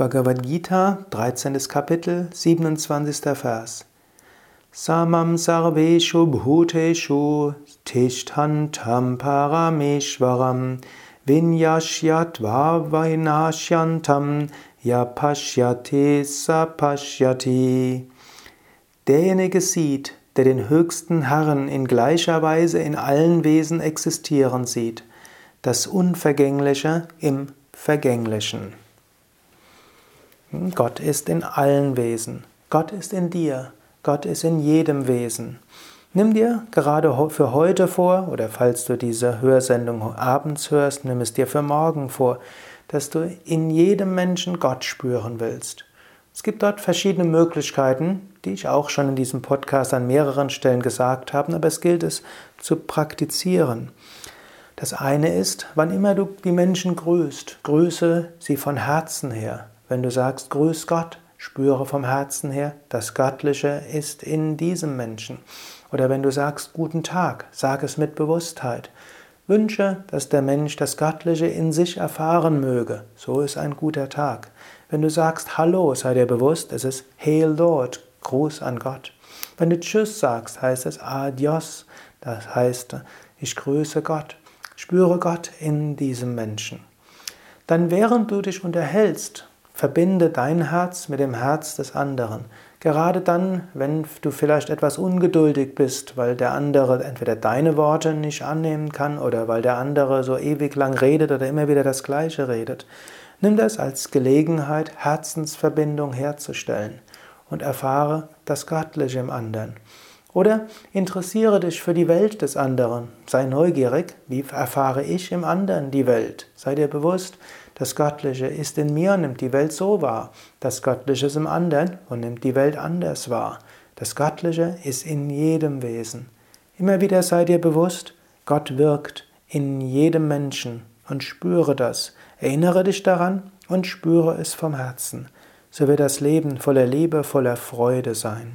Bhagavad Gita, 13. Kapitel, 27. Vers. Samam sarveshu bhuteshu tishtantam parameshwaram vinyashyat vavinashyantam yapashyati sapashyati. Derjenige sieht, der den höchsten Herrn in gleicher Weise in allen Wesen existieren sieht, das Unvergängliche im Vergänglichen. Gott ist in allen Wesen. Gott ist in dir. Gott ist in jedem Wesen. Nimm dir gerade für heute vor, oder falls du diese Hörsendung abends hörst, nimm es dir für morgen vor, dass du in jedem Menschen Gott spüren willst. Es gibt dort verschiedene Möglichkeiten, die ich auch schon in diesem Podcast an mehreren Stellen gesagt habe, aber es gilt es zu praktizieren. Das eine ist, wann immer du die Menschen grüßt, grüße sie von Herzen her. Wenn du sagst, grüß Gott, spüre vom Herzen her, das Göttliche ist in diesem Menschen. Oder wenn du sagst, guten Tag, sag es mit Bewusstheit. Wünsche, dass der Mensch das Göttliche in sich erfahren möge. So ist ein guter Tag. Wenn du sagst Hallo, sei dir bewusst, es ist Hail Lord, Gruß an Gott. Wenn du Tschüss sagst, heißt es Adios, das heißt, ich grüße Gott. Spüre Gott in diesem Menschen. Dann während du dich unterhältst, Verbinde dein Herz mit dem Herz des anderen. Gerade dann, wenn du vielleicht etwas ungeduldig bist, weil der andere entweder deine Worte nicht annehmen kann oder weil der andere so ewig lang redet oder immer wieder das Gleiche redet. Nimm das als Gelegenheit, Herzensverbindung herzustellen und erfahre das Göttliche im anderen. Oder interessiere dich für die Welt des anderen. Sei neugierig, wie erfahre ich im anderen die Welt? Sei dir bewusst, das Göttliche ist in mir und nimmt die Welt so wahr. Das Göttliche ist im anderen und nimmt die Welt anders wahr. Das Göttliche ist in jedem Wesen. Immer wieder sei dir bewusst, Gott wirkt in jedem Menschen und spüre das. Erinnere dich daran und spüre es vom Herzen. So wird das Leben voller Liebe, voller Freude sein.